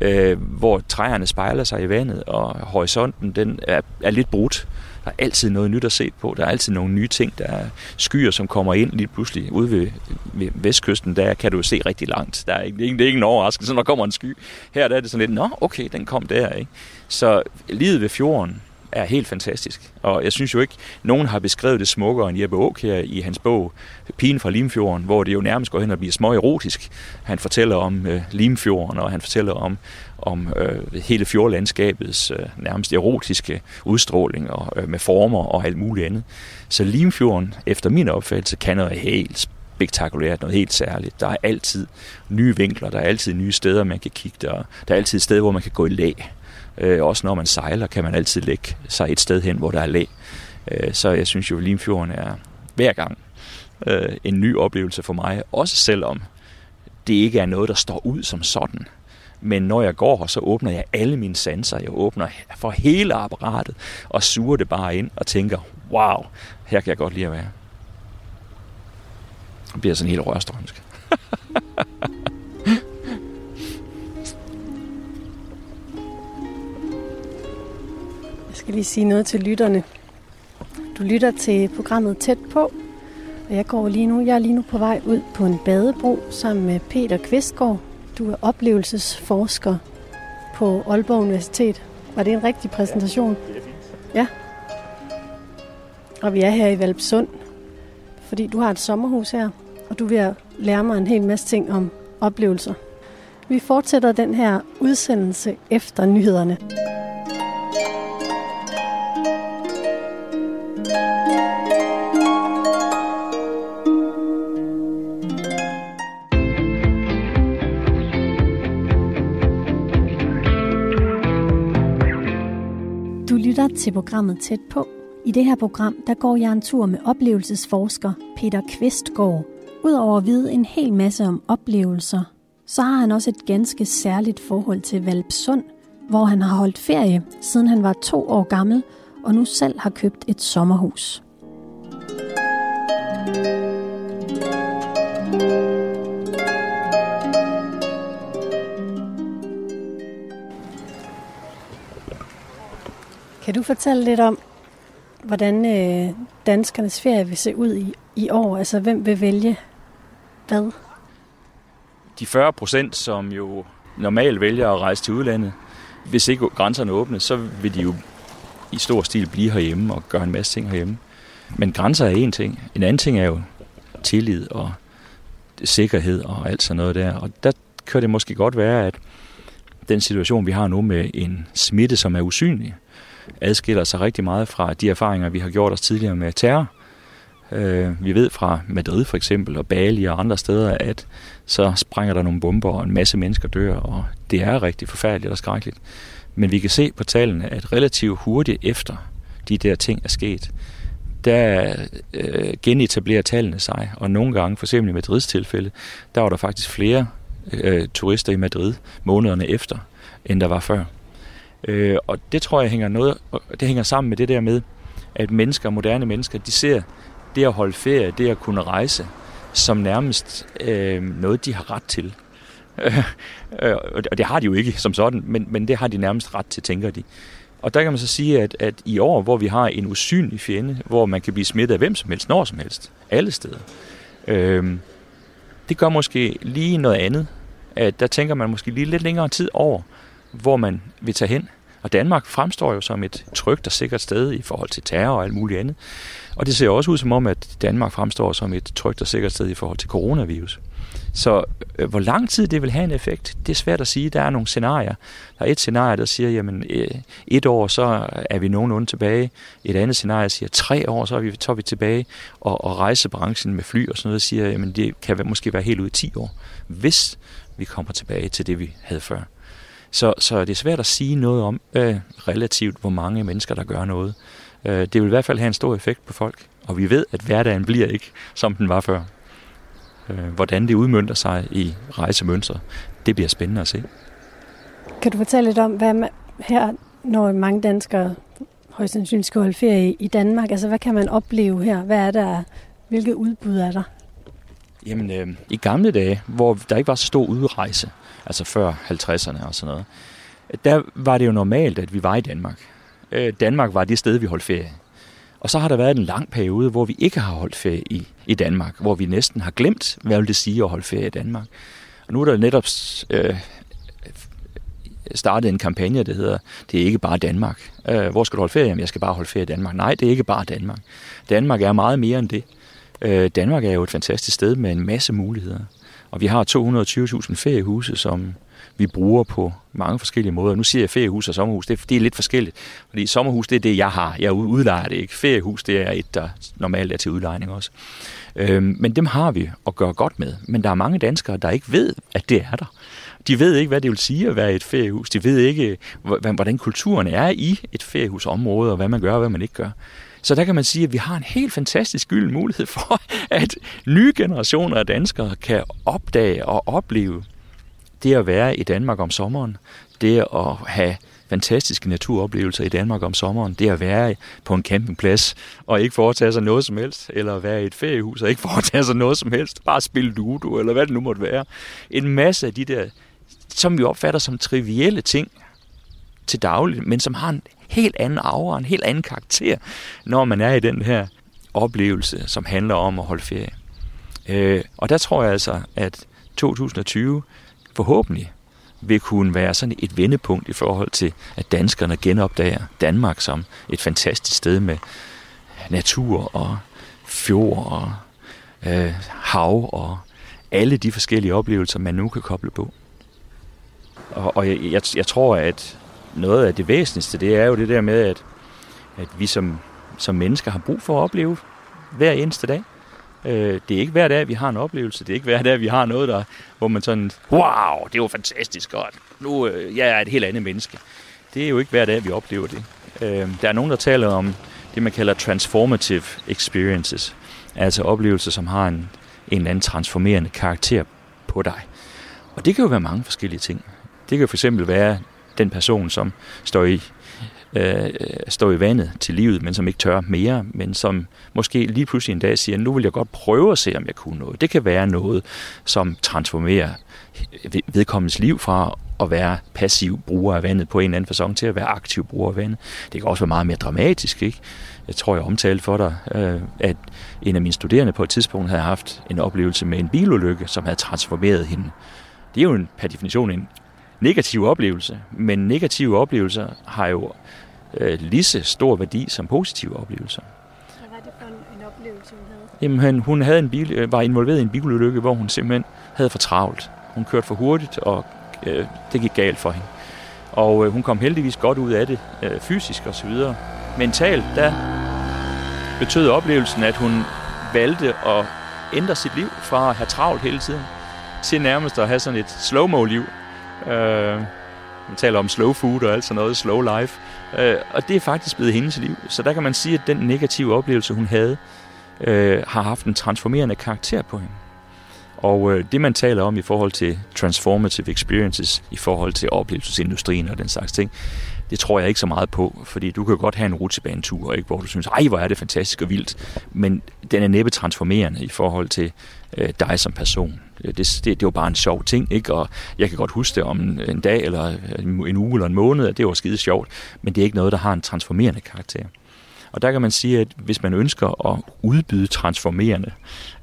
øh, hvor træerne spejler sig i vandet, og horisonten den er, er lidt brudt. Der er altid noget nyt at se på. Der er altid nogle nye ting. Der er skyer, som kommer ind lige pludselig. Ude ved, ved vestkysten, der kan du se rigtig langt. Der er ikke, det, er ikke, det er ikke en overraskelse, når der kommer en sky. Her der er det sådan lidt, nå, okay, den kom der. Ikke? Så livet ved fjorden er helt fantastisk. Og jeg synes jo ikke, nogen har beskrevet det smukkere end Jeppe Aak her i hans bog Pigen fra Limfjorden, hvor det jo nærmest går hen og bliver små erotisk. Han fortæller om øh, Limfjorden, og han fortæller om, om øh, hele fjordlandskabets øh, nærmest erotiske udstråling og øh, med former og alt muligt andet. Så Limfjorden, efter min opfattelse, kan noget helt spektakulært, noget helt særligt. Der er altid nye vinkler, der er altid nye steder, man kan kigge der. Der er altid et sted, hvor man kan gå i lag. Øh, også når man sejler, kan man altid lægge sig et sted hen, hvor der er læ. Øh, så jeg synes jo, at Limfjorden er hver gang øh, en ny oplevelse for mig. Også selvom det ikke er noget, der står ud som sådan. Men når jeg går her, så åbner jeg alle mine sanser. Jeg åbner for hele apparatet og suger det bare ind og tænker, wow, her kan jeg godt lide at være. Det bliver sådan helt rørstrømsk. jeg skal lige sige noget til lytterne. Du lytter til programmet Tæt på, og jeg går lige nu, jeg er lige nu på vej ud på en badebro sammen med Peter Kvistgaard. Du er oplevelsesforsker på Aalborg Universitet. Var det en rigtig præsentation? Ja. Og vi er her i Valpsund, fordi du har et sommerhus her, og du vil lære mig en hel masse ting om oplevelser. Vi fortsætter den her udsendelse efter nyhederne. Til programmet Tæt på. I det her program, der går jeg en tur med oplevelsesforsker Peter Kvistgaard. Udover at vide en hel masse om oplevelser, så har han også et ganske særligt forhold til Valpsund, hvor han har holdt ferie, siden han var to år gammel, og nu selv har købt et sommerhus. Kan du fortælle lidt om, hvordan øh, danskernes ferie vil se ud i, i år? Altså, hvem vil vælge hvad? De 40 procent, som jo normalt vælger at rejse til udlandet, hvis ikke grænserne åbnes, så vil de jo i stor stil blive herhjemme og gøre en masse ting herhjemme. Men grænser er en ting. En anden ting er jo tillid og sikkerhed og alt sådan noget der. Og der kan det måske godt være, at den situation, vi har nu med en smitte, som er usynlig, adskiller sig rigtig meget fra de erfaringer, vi har gjort os tidligere med terror. Øh, vi ved fra Madrid for eksempel, og Bali og andre steder, at så sprænger der nogle bomber, og en masse mennesker dør, og det er rigtig forfærdeligt og skrækkeligt. Men vi kan se på tallene, at relativt hurtigt efter de der ting er sket, der øh, genetablerer tallene sig, og nogle gange, for eksempel i Madrids tilfælde, der var der faktisk flere øh, turister i Madrid månederne efter, end der var før. Øh, og det tror jeg hænger noget, det hænger sammen med det der med, at mennesker, moderne mennesker, de ser det at holde ferie, det at kunne rejse, som nærmest øh, noget, de har ret til. Øh, og det har de jo ikke som sådan, men, men det har de nærmest ret til, tænker de. Og der kan man så sige, at, at i år, hvor vi har en usynlig fjende, hvor man kan blive smittet af hvem som helst, når som helst, alle steder, øh, det gør måske lige noget andet. At der tænker man måske lige lidt længere tid over, hvor man vil tage hen. Og Danmark fremstår jo som et trygt og sikkert sted i forhold til terror og alt muligt andet. Og det ser også ud som om, at Danmark fremstår som et trygt og sikkert sted i forhold til coronavirus. Så øh, hvor lang tid det vil have en effekt, det er svært at sige. Der er nogle scenarier. Der er et scenarie, der siger, jamen øh, et år, så er vi nogenlunde tilbage. Et andet scenarie siger, tre år, så er vi, så er vi tilbage. Og, og rejsebranchen med fly og sådan noget siger, jamen det kan måske være helt ud i 10 år, hvis vi kommer tilbage til det, vi havde før. Så, så det er svært at sige noget om øh, relativt, hvor mange mennesker, der gør noget. Øh, det vil i hvert fald have en stor effekt på folk. Og vi ved, at hverdagen bliver ikke, som den var før. Øh, hvordan det udmyndter sig i rejsemønstre, det bliver spændende at se. Kan du fortælle lidt om, hvad man, her, når mange danskere højst sandsynligt skal holde ferie i Danmark, altså hvad kan man opleve her? Hvad er der, hvilke udbud er der? Jamen, øh, i gamle dage, hvor der ikke var så stor udrejse, altså før 50'erne og sådan noget, der var det jo normalt, at vi var i Danmark. Øh, Danmark var det sted, vi holdt ferie. Og så har der været en lang periode, hvor vi ikke har holdt ferie i, i Danmark, hvor vi næsten har glemt, hvad vil det sige at holde ferie i Danmark. Og nu er der netop øh, startet en kampagne, der hedder, det er ikke bare Danmark. Øh, hvor skal du holde ferie? Jamen, jeg skal bare holde ferie i Danmark. Nej, det er ikke bare Danmark. Danmark er meget mere end det. Øh, Danmark er jo et fantastisk sted med en masse muligheder. Og vi har 220.000 feriehuse, som vi bruger på mange forskellige måder. Nu siger jeg feriehus og sommerhus, det er, det er lidt forskelligt. Fordi sommerhus, det er det, jeg har. Jeg udlejer det ikke. Feriehus, det er et, der normalt er til udlejning også. Øhm, men dem har vi at gøre godt med. Men der er mange danskere, der ikke ved, at det er der. De ved ikke, hvad det vil sige at være et feriehus. De ved ikke, hvordan kulturen er i et feriehusområde, og hvad man gør og hvad man ikke gør. Så der kan man sige, at vi har en helt fantastisk gylden mulighed for, at nye generationer af danskere kan opdage og opleve det at være i Danmark om sommeren, det at have fantastiske naturoplevelser i Danmark om sommeren, det at være på en campingplads og ikke foretage sig noget som helst, eller være i et feriehus og ikke foretage sig noget som helst, bare spille ludo, eller hvad det nu måtte være. En masse af de der, som vi opfatter som trivielle ting til daglig, men som har en helt anden aura, en helt anden karakter, når man er i den her oplevelse, som handler om at holde ferie. Øh, og der tror jeg altså, at 2020 forhåbentlig vil kunne være sådan et vendepunkt i forhold til, at danskerne genopdager Danmark som et fantastisk sted med natur og fjord og øh, hav og alle de forskellige oplevelser, man nu kan koble på. Og, og jeg, jeg, jeg tror, at noget af det væsentligste, det er jo det der med, at, at vi som, som mennesker har brug for at opleve hver eneste dag. Øh, det er ikke hver dag, vi har en oplevelse. Det er ikke hver dag, vi har noget, der, hvor man sådan, wow, det var fantastisk godt. Nu øh, jeg er et helt andet menneske. Det er jo ikke hver dag, vi oplever det. Øh, der er nogen, der taler om det, man kalder transformative experiences. Altså oplevelser, som har en, en eller anden transformerende karakter på dig. Og det kan jo være mange forskellige ting. Det kan for eksempel være den person, som står i, øh, står i vandet til livet, men som ikke tør mere, men som måske lige pludselig en dag siger, nu vil jeg godt prøve at se, om jeg kunne noget. Det kan være noget, som transformerer vedkommendes liv fra at være passiv bruger af vandet på en eller anden fasong til at være aktiv bruger af vandet. Det kan også være meget mere dramatisk, ikke? Jeg tror, jeg omtalte for dig, øh, at en af mine studerende på et tidspunkt havde haft en oplevelse med en bilulykke, som havde transformeret hende. Det er jo en, per definition en negativ oplevelse, men negative oplevelser har jo øh, lige så stor værdi som positive oplevelser. Hvad var det for en, en oplevelse, hun havde? Jamen, hun havde en bil, øh, var involveret i en bilulykke, hvor hun simpelthen havde for travlt. Hun kørte for hurtigt, og øh, det gik galt for hende. Og øh, hun kom heldigvis godt ud af det, øh, fysisk og så videre. Mentalt, der betød oplevelsen, at hun valgte at ændre sit liv fra at have travlt hele tiden, til nærmest at have sådan et slow-mo-liv. Øh, man taler om slow food og alt sådan noget, slow life. Øh, og det er faktisk blevet hendes liv. Så der kan man sige, at den negative oplevelse, hun havde, øh, har haft en transformerende karakter på hende. Og øh, det, man taler om i forhold til transformative experiences, i forhold til oplevelsesindustrien og den slags ting, det tror jeg ikke så meget på, fordi du kan godt have en rutsjebanetur, ikke, hvor du synes, ej, hvor er det fantastisk og vildt, men den er næppe transformerende i forhold til øh, dig som person. Øh, det, det, det var bare en sjov ting, ikke? og jeg kan godt huske det om en, en dag, eller en uge eller en måned, at det var skide sjovt, men det er ikke noget, der har en transformerende karakter. Og der kan man sige, at hvis man ønsker at udbyde transformerende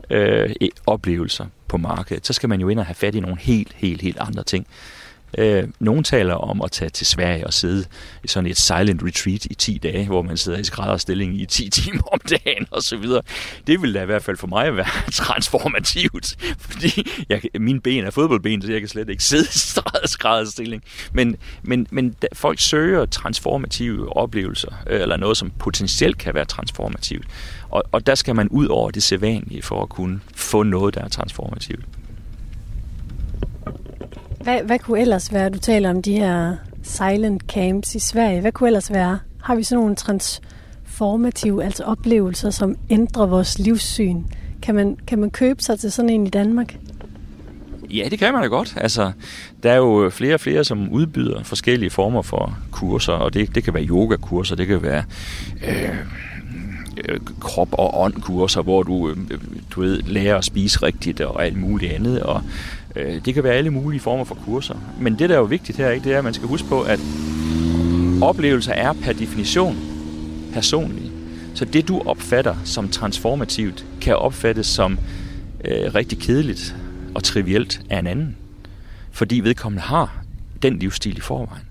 øh, oplevelser på markedet, så skal man jo ind og have fat i nogle helt, helt, helt andre ting. Øh, nogen taler om at tage til Sverige og sidde i sådan et silent retreat i 10 dage, hvor man sidder i skrædderstilling i 10 timer om dagen og så videre. Det vil da i hvert fald for mig være transformativt, fordi jeg, mine ben er fodboldben, så jeg kan slet ikke sidde i skrædderstilling. Men, men, men da, folk søger transformative oplevelser, øh, eller noget, som potentielt kan være transformativt. Og, og der skal man ud over det sædvanlige for at kunne få noget, der er transformativt. Hvad, hvad kunne ellers være, du taler om de her silent camps i Sverige, hvad kunne ellers være? Har vi sådan nogle transformative, altså oplevelser, som ændrer vores livssyn? Kan man, kan man købe sig til sådan en i Danmark? Ja, det kan man da godt. Altså, der er jo flere og flere, som udbyder forskellige former for kurser, og det, det kan være yogakurser, det kan være øh, øh krop- og åndkurser, hvor du, øh, du ved, lærer at spise rigtigt og alt muligt andet, og Øh, det kan være alle mulige former for kurser. Men det, der er jo vigtigt her, ikke, det er, at man skal huske på, at oplevelser er per definition personlige. Så det, du opfatter som transformativt, kan opfattes som øh, rigtig kedeligt og trivielt af en anden. Fordi vedkommende har den livsstil i forvejen.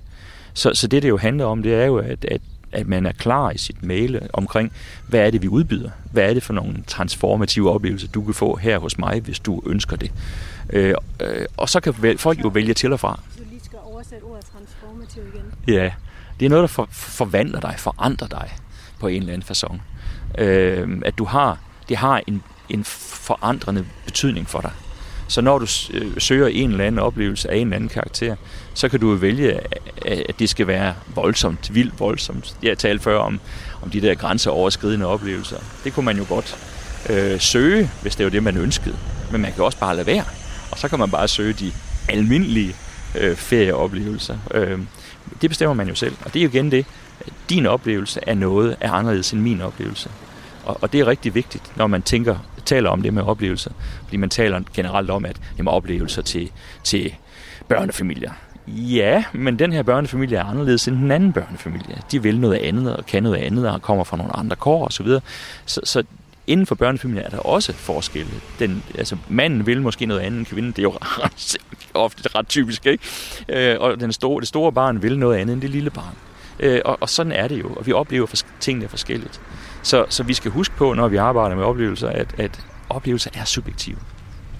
Så, så det, det jo handler om, det er jo, at, at, at man er klar i sit mail omkring, hvad er det, vi udbyder? Hvad er det for nogle transformative oplevelser, du kan få her hos mig, hvis du ønsker det? Øh, øh, og så kan folk jo vælge til og fra. Du lige skal oversætte ordet transformativ igen. Ja, det er noget, der for, forvandler dig, forandrer dig på en eller anden façon. Øh, at du har, det har en, en forandrende betydning for dig. Så når du øh, søger en eller anden oplevelse af en eller anden karakter, så kan du vælge, at det skal være voldsomt, vildt voldsomt. Jeg talte før om, om de der grænseoverskridende oplevelser. Det kunne man jo godt øh, søge, hvis det var det, man ønskede. Men man kan også bare lade være. Og så kan man bare søge de almindelige øh, ferieoplevelser. Øh, det bestemmer man jo selv. Og det er jo igen det. Din oplevelse af noget er anderledes end min oplevelse. Og, og det er rigtig vigtigt, når man tænker, taler om det med oplevelser. Fordi man taler generelt om, at det oplevelser til, til børnefamilier. Ja, men den her børnefamilie er anderledes end den anden børnefamilie. De vil noget andet og kan noget andet og kommer fra nogle andre kår osv. Så, så, så inden for børnefamilier er der også forskelle. Den, altså, manden vil måske noget andet end kvinden. Det er jo ret, ofte ret typisk, ikke? Øh, og den store, det store barn vil noget andet end det lille barn. Øh, og, og sådan er det jo, og vi oplever for, tingene forskelligt. Så, så vi skal huske på, når vi arbejder med oplevelser, at, at oplevelser er subjektive.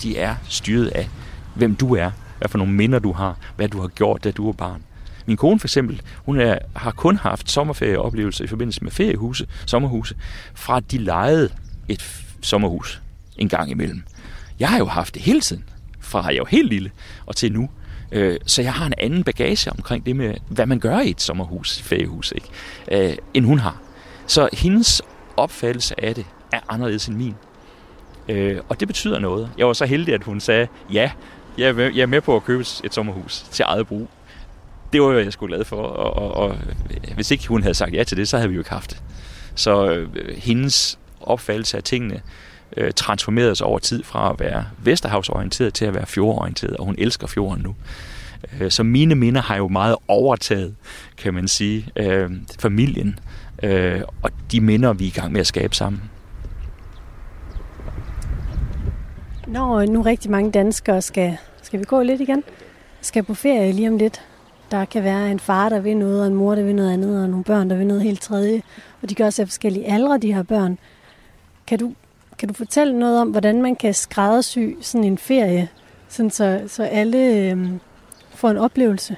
De er styret af, hvem du er, hvad for nogle minder du har, hvad du har gjort, da du var barn. Min kone for eksempel, hun er, har kun haft sommerferieoplevelser i forbindelse med feriehuse, sommerhuse, fra de lejede et sommerhus en gang imellem. Jeg har jo haft det hele tiden, fra jeg var helt lille og til nu. Øh, så jeg har en anden bagage omkring det med, hvad man gør i et sommerhus, feriehus, ikke? Øh, end hun har. Så hendes opfattelse af det er anderledes end min. Øh, og det betyder noget. Jeg var så heldig, at hun sagde, ja, jeg er med, jeg er med på at købe et sommerhus til eget brug. Det var jeg skulle glad for, og, og, og øh, hvis ikke hun havde sagt ja til det, så havde vi jo ikke haft det. Så øh, hendes opfattelse af tingene øh, transformerede sig over tid fra at være Vesterhavsorienteret til at være fjordorienteret, og hun elsker fjorden nu. Øh, så mine minder har jo meget overtaget, kan man sige, øh, familien, øh, og de minder, vi er i gang med at skabe sammen. Når nu rigtig mange danskere skal, skal vi gå lidt igen, skal på ferie lige om lidt. Der kan være en far, der vil noget, og en mor, der vil noget andet, og nogle børn, der vil noget helt tredje. Og de gør af forskellige aldre, de her børn. Kan du, kan du fortælle noget om, hvordan man kan skræddersy sådan en ferie, sådan så, så alle øhm, får en oplevelse?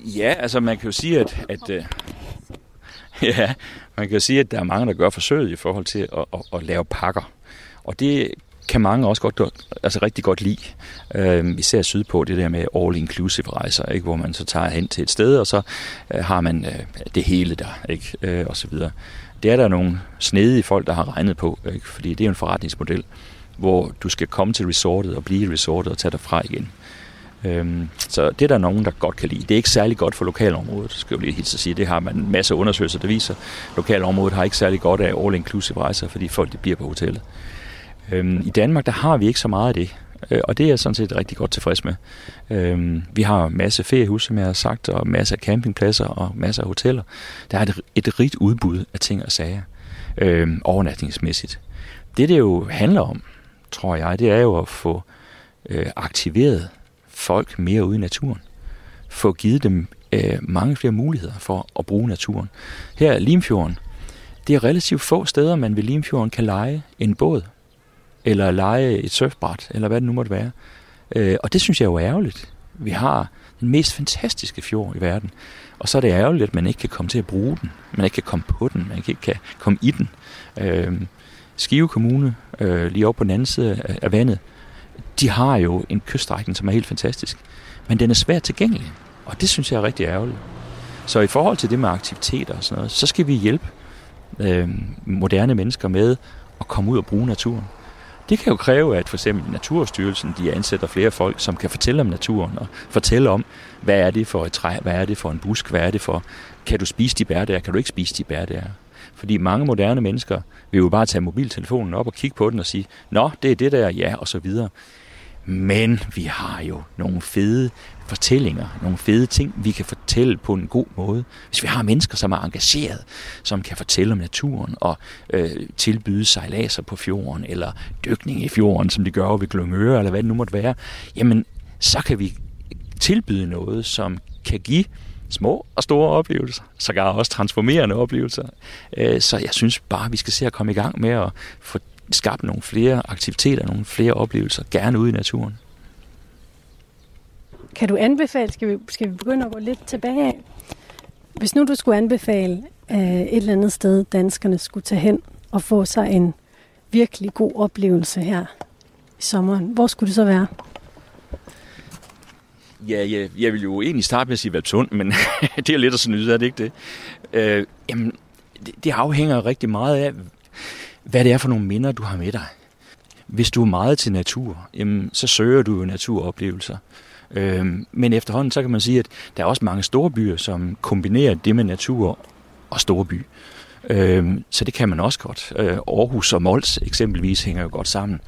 Ja, altså man kan jo sige, at, at øh, ja, man kan sige, at der er mange, der gør forsøget i forhold til at, at, at lave pakker. Og det kan mange også godt, altså rigtig godt lide. Øhm, især sydpå, det der med all-inclusive rejser, ikke? hvor man så tager hen til et sted, og så øh, har man øh, det hele der, ikke? Øh, og så videre. Det er der nogle snedige folk, der har regnet på, ikke? fordi det er jo en forretningsmodel, hvor du skal komme til resortet og blive i resortet og tage dig fra igen. Øhm, så det er der nogen, der godt kan lide. Det er ikke særlig godt for lokalområdet, skal jeg lige helt sige. Det har man en masse undersøgelser, der viser. Lokalområdet har ikke særlig godt af all-inclusive rejser, fordi folk de bliver på hotellet. Øhm, I Danmark, der har vi ikke så meget af det, øh, og det er jeg sådan set rigtig godt tilfreds med. Øhm, vi har masse feriehus, som jeg har sagt, og masser af campingpladser og masser af hoteller. Der er et, et rigt udbud af ting og sager, øhm, overnatningsmæssigt. Det, det jo handler om, tror jeg, det er jo at få øh, aktiveret folk mere ude i naturen. Få givet dem øh, mange flere muligheder for at bruge naturen. Her Limfjorden, det er relativt få steder, man ved Limfjorden kan lege en båd eller lege et surfbræt, eller hvad det nu måtte være. Øh, og det synes jeg er jo ærgerligt. Vi har den mest fantastiske fjord i verden, og så er det ærgerligt, at man ikke kan komme til at bruge den. Man ikke kan komme på den, man ikke kan komme i den. Øh, Skive Kommune, øh, lige over på den anden side af vandet, de har jo en kyststrækning, som er helt fantastisk. Men den er svært tilgængelig, og det synes jeg er rigtig ærgerligt. Så i forhold til det med aktiviteter og sådan noget, så skal vi hjælpe øh, moderne mennesker med at komme ud og bruge naturen. Det kan jo kræve, at for eksempel Naturstyrelsen de ansætter flere folk, som kan fortælle om naturen og fortælle om, hvad er det for et træ, hvad er det for en busk, hvad er det for, kan du spise de bær der, kan du ikke spise de bær der. Fordi mange moderne mennesker vil jo bare tage mobiltelefonen op og kigge på den og sige, nå, det er det der, ja, og så videre. Men vi har jo nogle fede fortællinger, nogle fede ting, vi kan fortælle på en god måde. Hvis vi har mennesker, som er engageret, som kan fortælle om naturen og øh, tilbyde sejladser på fjorden, eller dykning i fjorden, som de gør ved Gløngøre, eller hvad det nu måtte være, jamen, så kan vi tilbyde noget, som kan give små og store oplevelser, sågar også transformerende oplevelser. Øh, så jeg synes bare, vi skal se at komme i gang med at få skabt nogle flere aktiviteter, nogle flere oplevelser, gerne ude i naturen. Kan du anbefale, skal vi, skal vi begynde at gå lidt tilbage Hvis nu du skulle anbefale øh, et eller andet sted, danskerne skulle tage hen og få sig en virkelig god oplevelse her i sommeren, hvor skulle det så være? Ja, ja, jeg vil jo egentlig starte med at sige Valpsund, men det er lidt at snyde, er det ikke det? Øh, jamen, det, det afhænger rigtig meget af, hvad det er for nogle minder, du har med dig. Hvis du er meget til natur, jamen, så søger du jo naturoplevelser. Øh, men efterhånden, så kan man sige, at der er også mange store byer, som kombinerer det med natur og store by. Øh, så det kan man også godt. Øh, Aarhus og Mols eksempelvis hænger jo godt sammen.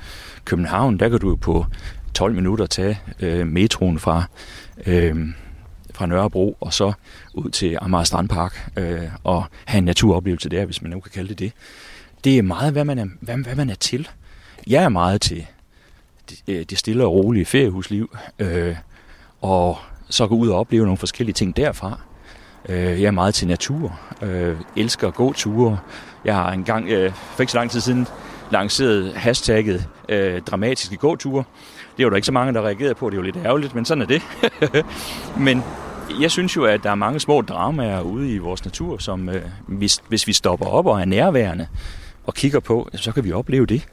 København, der kan du jo på 12 minutter tage øh, metroen fra, øh, fra Nørrebro og så ud til Amager Strandpark øh, og have en naturoplevelse der, hvis man nu kan kalde det det. Det er meget, hvad man er, hvad, hvad man er til. Jeg er meget til det, øh, det stille og rolige feriehusliv. Øh, og så gå ud og opleve nogle forskellige ting derfra. Øh, jeg er meget til natur, øh, elsker at gå ture. Jeg har engang, øh, for ikke så lang tid siden, lanceret hashtagget øh, dramatiske gåture. Det var der ikke så mange, der reagerede på. Det var lidt ærgerligt, men sådan er det. men jeg synes jo, at der er mange små dramaer ude i vores natur, som øh, hvis, hvis vi stopper op og er nærværende og kigger på, så kan vi opleve det.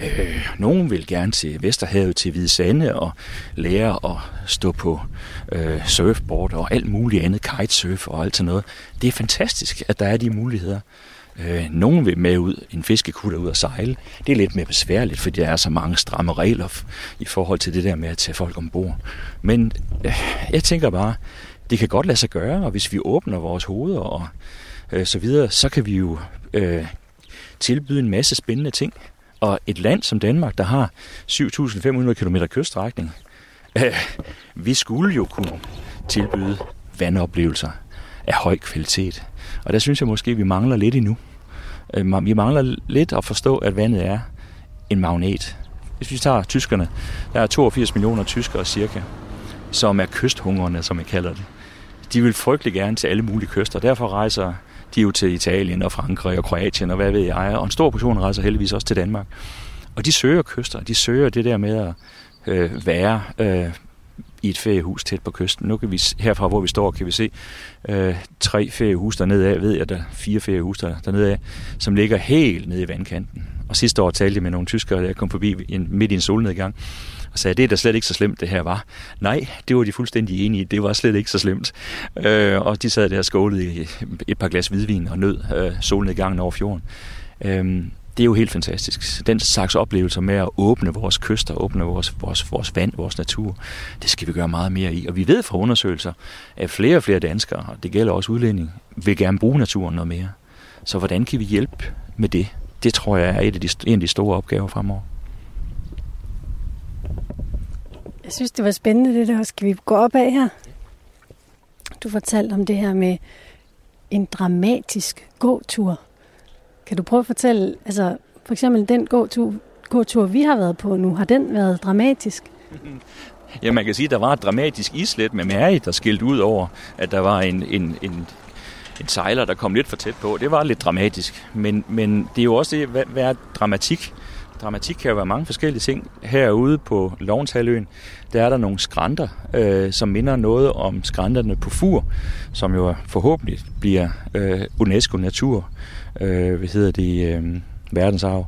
Øh, nogen vil gerne til Vesterhavet, til Hvide Sande og lære at stå på øh, surfboard og alt muligt andet, kitesurf og alt sådan noget. Det er fantastisk, at der er de muligheder. Øh, nogen vil med ud, en fiskekutter ud og sejle. Det er lidt mere besværligt, fordi der er så mange stramme regler i forhold til det der med at tage folk ombord. Men øh, jeg tænker bare, det kan godt lade sig gøre, og hvis vi åbner vores hoveder og øh, så videre, så kan vi jo øh, tilbyde en masse spændende ting. Og et land som Danmark, der har 7.500 km kyststrækning, øh, vi skulle jo kunne tilbyde vandoplevelser af høj kvalitet. Og der synes jeg måske, vi mangler lidt endnu. Øh, vi mangler lidt at forstå, at vandet er en magnet. Hvis vi tager tyskerne, der er 82 millioner tyskere cirka, som er kysthungrende, som vi kalder det. De vil frygtelig gerne til alle mulige kyster. Derfor rejser de jo til Italien og Frankrig og Kroatien og hvad ved jeg. Og en stor portion rejser heldigvis også til Danmark. Og de søger kyster. De søger det der med at øh, være øh, i et feriehus tæt på kysten. Nu kan vi herfra, hvor vi står, kan vi se øh, tre feriehus dernede af, ved jeg, der er fire feriehus der, dernede af, som ligger helt nede i vandkanten. Og sidste år talte jeg med nogle tyskere, der kom forbi en, midt i en solnedgang, og sagde, det er da slet ikke så slemt, det her var. Nej, det var de fuldstændig enige i. Det var slet ikke så slemt. Øh, og de sad der og skålede i et par glas hvidvin og nød øh, solnedgangen over fjorden. Øh, det er jo helt fantastisk. Den slags oplevelser med at åbne vores kyster, åbne vores, vores, vores vand, vores natur, det skal vi gøre meget mere i. Og vi ved fra undersøgelser, at flere og flere danskere, og det gælder også udlænding, vil gerne bruge naturen noget mere. Så hvordan kan vi hjælpe med det? Det tror jeg er et af de, en af de store opgaver fremover. Jeg synes, det var spændende det der. Skal vi gå op af her? Du fortalte om det her med en dramatisk gåtur. Kan du prøve at fortælle, altså for eksempel den gåtur, gåtur, vi har været på nu, har den været dramatisk? Ja, man kan sige, at der var et dramatisk islet med Mary, der skilte ud over, at der var en, en, en, en sejler, der kom lidt for tæt på. Det var lidt dramatisk, men, men det er jo også det, hvad, hvad er dramatik? Dramatik kan jo være mange forskellige ting. Herude på Lovenshaløen, der er der nogle skrænter, øh, som minder noget om skrænterne på Fur, som jo forhåbentlig bliver øh, UNESCO Natur, øh, hvad hedder det, øh, verdensarv.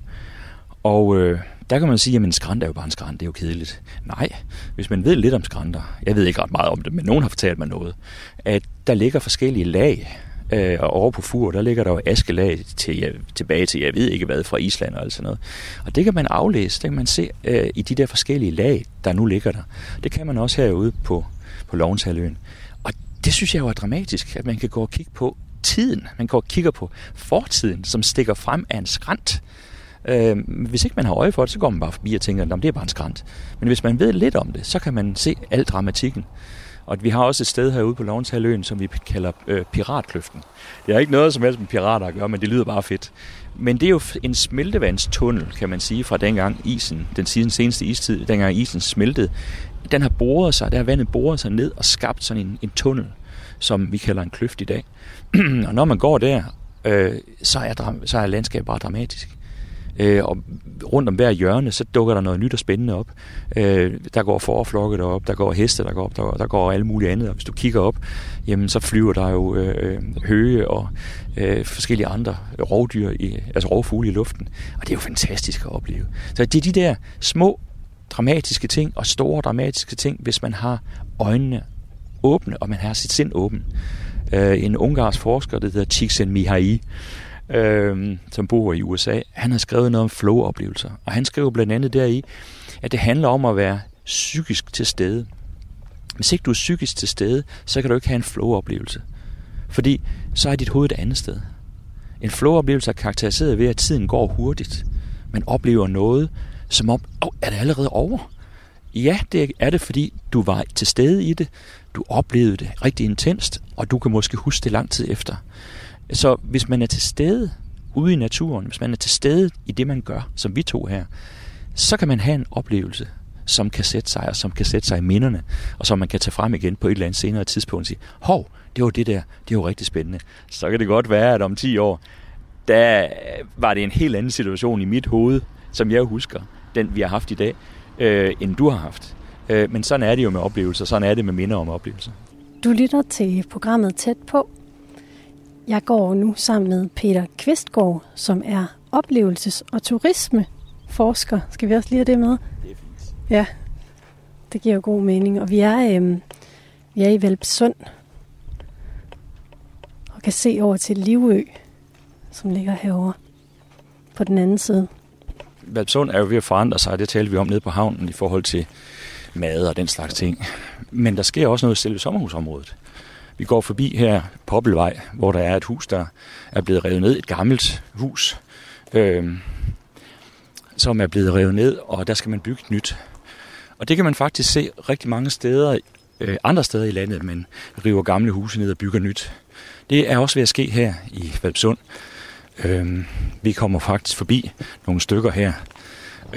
Og øh, der kan man sige, at en skrant er jo bare en skrant, det er jo kedeligt. Nej, hvis man ved lidt om skrænter, jeg ved ikke ret meget om det, men nogen har fortalt mig noget, at der ligger forskellige lag Øh, og over på Fur, der ligger der jo askelag til, ja, tilbage til, jeg ved ikke hvad, fra Island og alt sådan noget. Og det kan man aflæse, det kan man se øh, i de der forskellige lag, der nu ligger der. Det kan man også herude på, på Lovenshaløen. Og det synes jeg jo er dramatisk, at man kan gå og kigge på tiden. Man går og kigger på fortiden, som stikker frem af en skrant. Øh, hvis ikke man har øje for det, så går man bare forbi og tænker, at det er bare en skrant. Men hvis man ved lidt om det, så kan man se al dramatikken. Og vi har også et sted herude på Lovenshaløen, som vi kalder øh, Piratkløften. Det har ikke noget som helst med pirater at gøre, men det lyder bare fedt. Men det er jo en smeltevandstunnel, kan man sige, fra dengang isen, den seneste istid, dengang isen smeltede. Den har boret sig, der har vandet boret sig ned og skabt sådan en, en tunnel, som vi kalder en kløft i dag. og når man går der, øh, så, er, så er landskabet bare dramatisk. Øh, og rundt om hver hjørne, så dukker der noget nyt og spændende op. Øh, der går forflokke derop, der går heste der går op, der går, der går alle mulige andet. Og hvis du kigger op, jamen så flyver der jo øh, øh, høge og øh, forskellige andre rovdyr, i, altså rovfugle i luften. Og det er jo fantastisk at opleve. Så det er de der små dramatiske ting og store dramatiske ting, hvis man har øjnene åbne, og man har sit sind åben. Øh, en ungarsk forsker, der hedder Csikszentmihalyi, øh, som bor i USA, han har skrevet noget om flow-oplevelser. Og han skriver blandt andet deri, at det handler om at være psykisk til stede. Hvis ikke du er psykisk til stede, så kan du ikke have en flow-oplevelse. Fordi så er dit hoved et andet sted. En flow-oplevelse er karakteriseret ved, at tiden går hurtigt. Man oplever noget, som om, åh, oh, er det allerede over? Ja, det er det, fordi du var til stede i det, du oplevede det rigtig intenst, og du kan måske huske det lang tid efter. Så hvis man er til stede ude i naturen, hvis man er til stede i det, man gør, som vi to her, så kan man have en oplevelse, som kan sætte sig, og som kan sætte sig i minderne, og som man kan tage frem igen på et eller andet senere tidspunkt og sige, hov, det var det der, det var rigtig spændende. Så kan det godt være, at om 10 år, der var det en helt anden situation i mit hoved, som jeg husker, den vi har haft i dag, øh, end du har haft. Øh, men sådan er det jo med oplevelser, sådan er det med minder om oplevelser. Du lytter til programmet Tæt på, jeg går nu sammen med Peter Kvistgaard, som er oplevelses- og turisme forsker. Skal vi også lige have det med? Det er fint. Ja, det giver jo god mening. Og vi er, øhm, vi er i Valpsund og kan se over til Livø, som ligger herovre på den anden side. Valpsund er jo ved at forandre sig, det talte vi om nede på havnen i forhold til mad og den slags ting. Men der sker også noget i selve sommerhusområdet. Vi går forbi her Poppelvej, hvor der er et hus, der er blevet revet ned. Et gammelt hus, øh, som er blevet revet ned, og der skal man bygge et nyt. Og det kan man faktisk se rigtig mange steder, øh, andre steder i landet, men river gamle huse ned og bygger nyt. Det er også ved at ske her i Valpsund. Øh, vi kommer faktisk forbi nogle stykker her,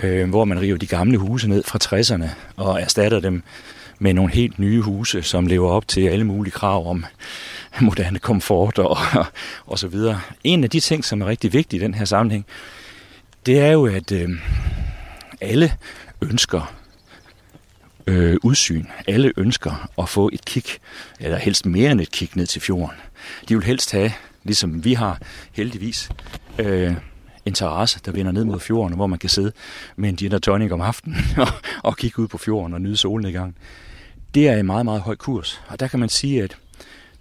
øh, hvor man river de gamle huse ned fra 60'erne og erstatter dem med nogle helt nye huse, som lever op til alle mulige krav om moderne komfort og, og så videre. En af de ting, som er rigtig vigtig i den her sammenhæng, det er jo, at øh, alle ønsker øh, udsyn. Alle ønsker at få et kig, eller helst mere end et kig ned til fjorden. De vil helst have, ligesom vi har heldigvis, øh, en terrasse, der vender ned mod fjorden, hvor man kan sidde med en gin tonic om aftenen og, og kigge ud på fjorden og nyde solnedgangen. Det er i meget, meget høj kurs. Og der kan man sige, at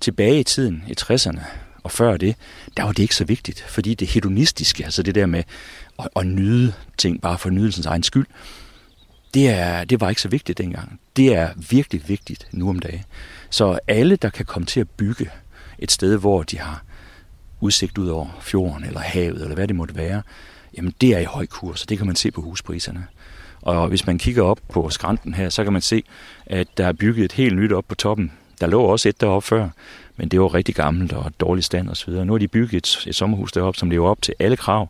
tilbage i tiden, i 60'erne og før det, der var det ikke så vigtigt, fordi det hedonistiske, altså det der med at, at nyde ting bare for nydelsens egen skyld, det, er, det var ikke så vigtigt dengang. Det er virkelig vigtigt nu om dagen. Så alle, der kan komme til at bygge et sted, hvor de har udsigt ud over fjorden eller havet, eller hvad det måtte være, jamen det er i høj kurs, og det kan man se på huspriserne. Og hvis man kigger op på skrænten her, så kan man se, at der er bygget et helt nyt op på toppen. Der lå også et deroppe før, men det var rigtig gammelt og dårlig stand osv. Nu har de bygget et, et sommerhus deroppe, som lever op til alle krav,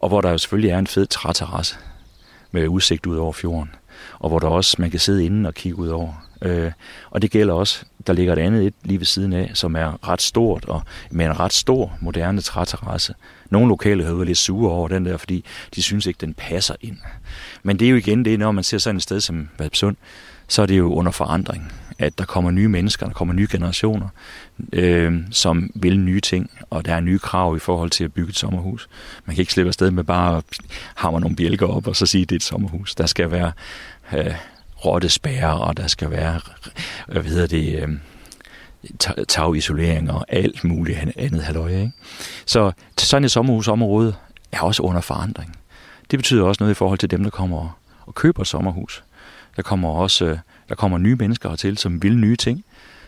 og hvor der jo selvfølgelig er en fed træterrasse med udsigt ud over fjorden, og hvor der også man kan sidde inde og kigge ud over. Øh, og det gælder også, der ligger et andet et lige ved siden af, som er ret stort, og med en ret stor moderne træterrasse. Nogle lokale har været lidt sure over den der, fordi de synes ikke, den passer ind. Men det er jo igen det, når man ser sådan et sted som Valpsund, så er det jo under forandring at der kommer nye mennesker, der kommer nye generationer, øh, som vil nye ting, og der er nye krav i forhold til at bygge et sommerhus. Man kan ikke slippe afsted med bare at hamre nogle bjælker op og så sige, at det er et sommerhus. Der skal være øh, rottespærre, og der skal være, hvad hedder det, øh, tagisolering og alt muligt andet halvøje. Ikke? Så sådan et sommerhusområde er også under forandring. Det betyder også noget i forhold til dem, der kommer og køber et sommerhus. Der kommer også øh, der kommer nye mennesker hertil, som vil nye ting.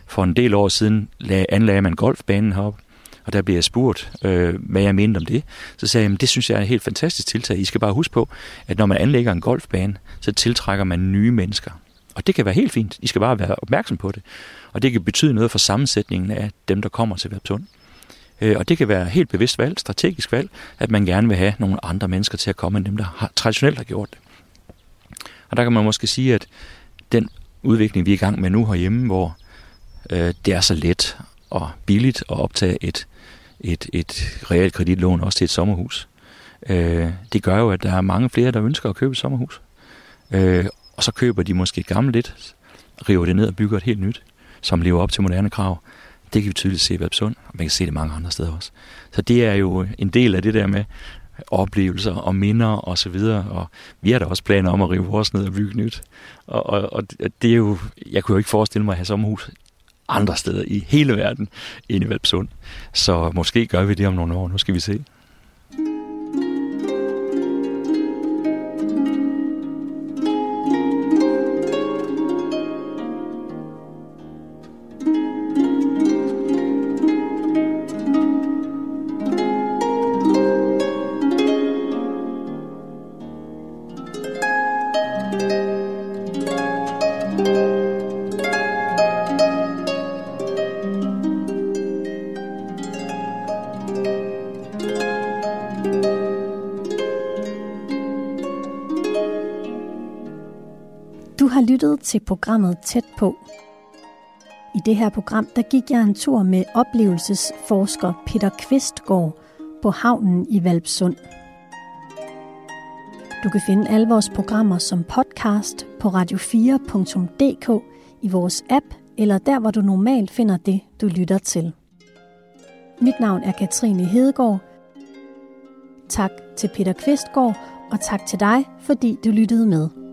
For en del år siden anlagde man golfbanen heroppe, og der blev jeg spurgt, øh, hvad jeg mente om det. Så sagde jeg, at det synes jeg er et helt fantastisk tiltag. I skal bare huske på, at når man anlægger en golfbane, så tiltrækker man nye mennesker. Og det kan være helt fint. I skal bare være opmærksom på det. Og det kan betyde noget for sammensætningen af dem, der kommer til Valpsund. Øh, og det kan være helt bevidst valg, strategisk valg, at man gerne vil have nogle andre mennesker til at komme, end dem, der har, traditionelt har gjort det. Og der kan man måske sige, at den udvikling, vi er i gang med nu herhjemme, hvor øh, det er så let og billigt at optage et, et, et reelt kreditlån også til et sommerhus. Øh, det gør jo, at der er mange flere, der ønsker at købe et sommerhus. Øh, og så køber de måske et gammelt lidt, river det ned og bygger et helt nyt, som lever op til moderne krav. Det kan vi tydeligt se i Vabsund, og man kan se det mange andre steder også. Så det er jo en del af det der med oplevelser og minder og så videre, og vi har da også planer om at rive vores ned og bygge nyt. Og, og, og det er jo, jeg kunne jo ikke forestille mig at have sommerhus andre steder i hele verden end i Valpsund. Så måske gør vi det om nogle år, nu skal vi se. Du har lyttet til programmet Tæt på. I det her program, der gik jeg en tur med oplevelsesforsker Peter Kvistgaard på havnen i Valpsund. Du kan finde alle vores programmer som podcast på radio4.dk i vores app eller der, hvor du normalt finder det, du lytter til. Mit navn er Katrine Hedegaard. Tak til Peter Kvistgaard, Og tak til dig, fordi du lyttede med.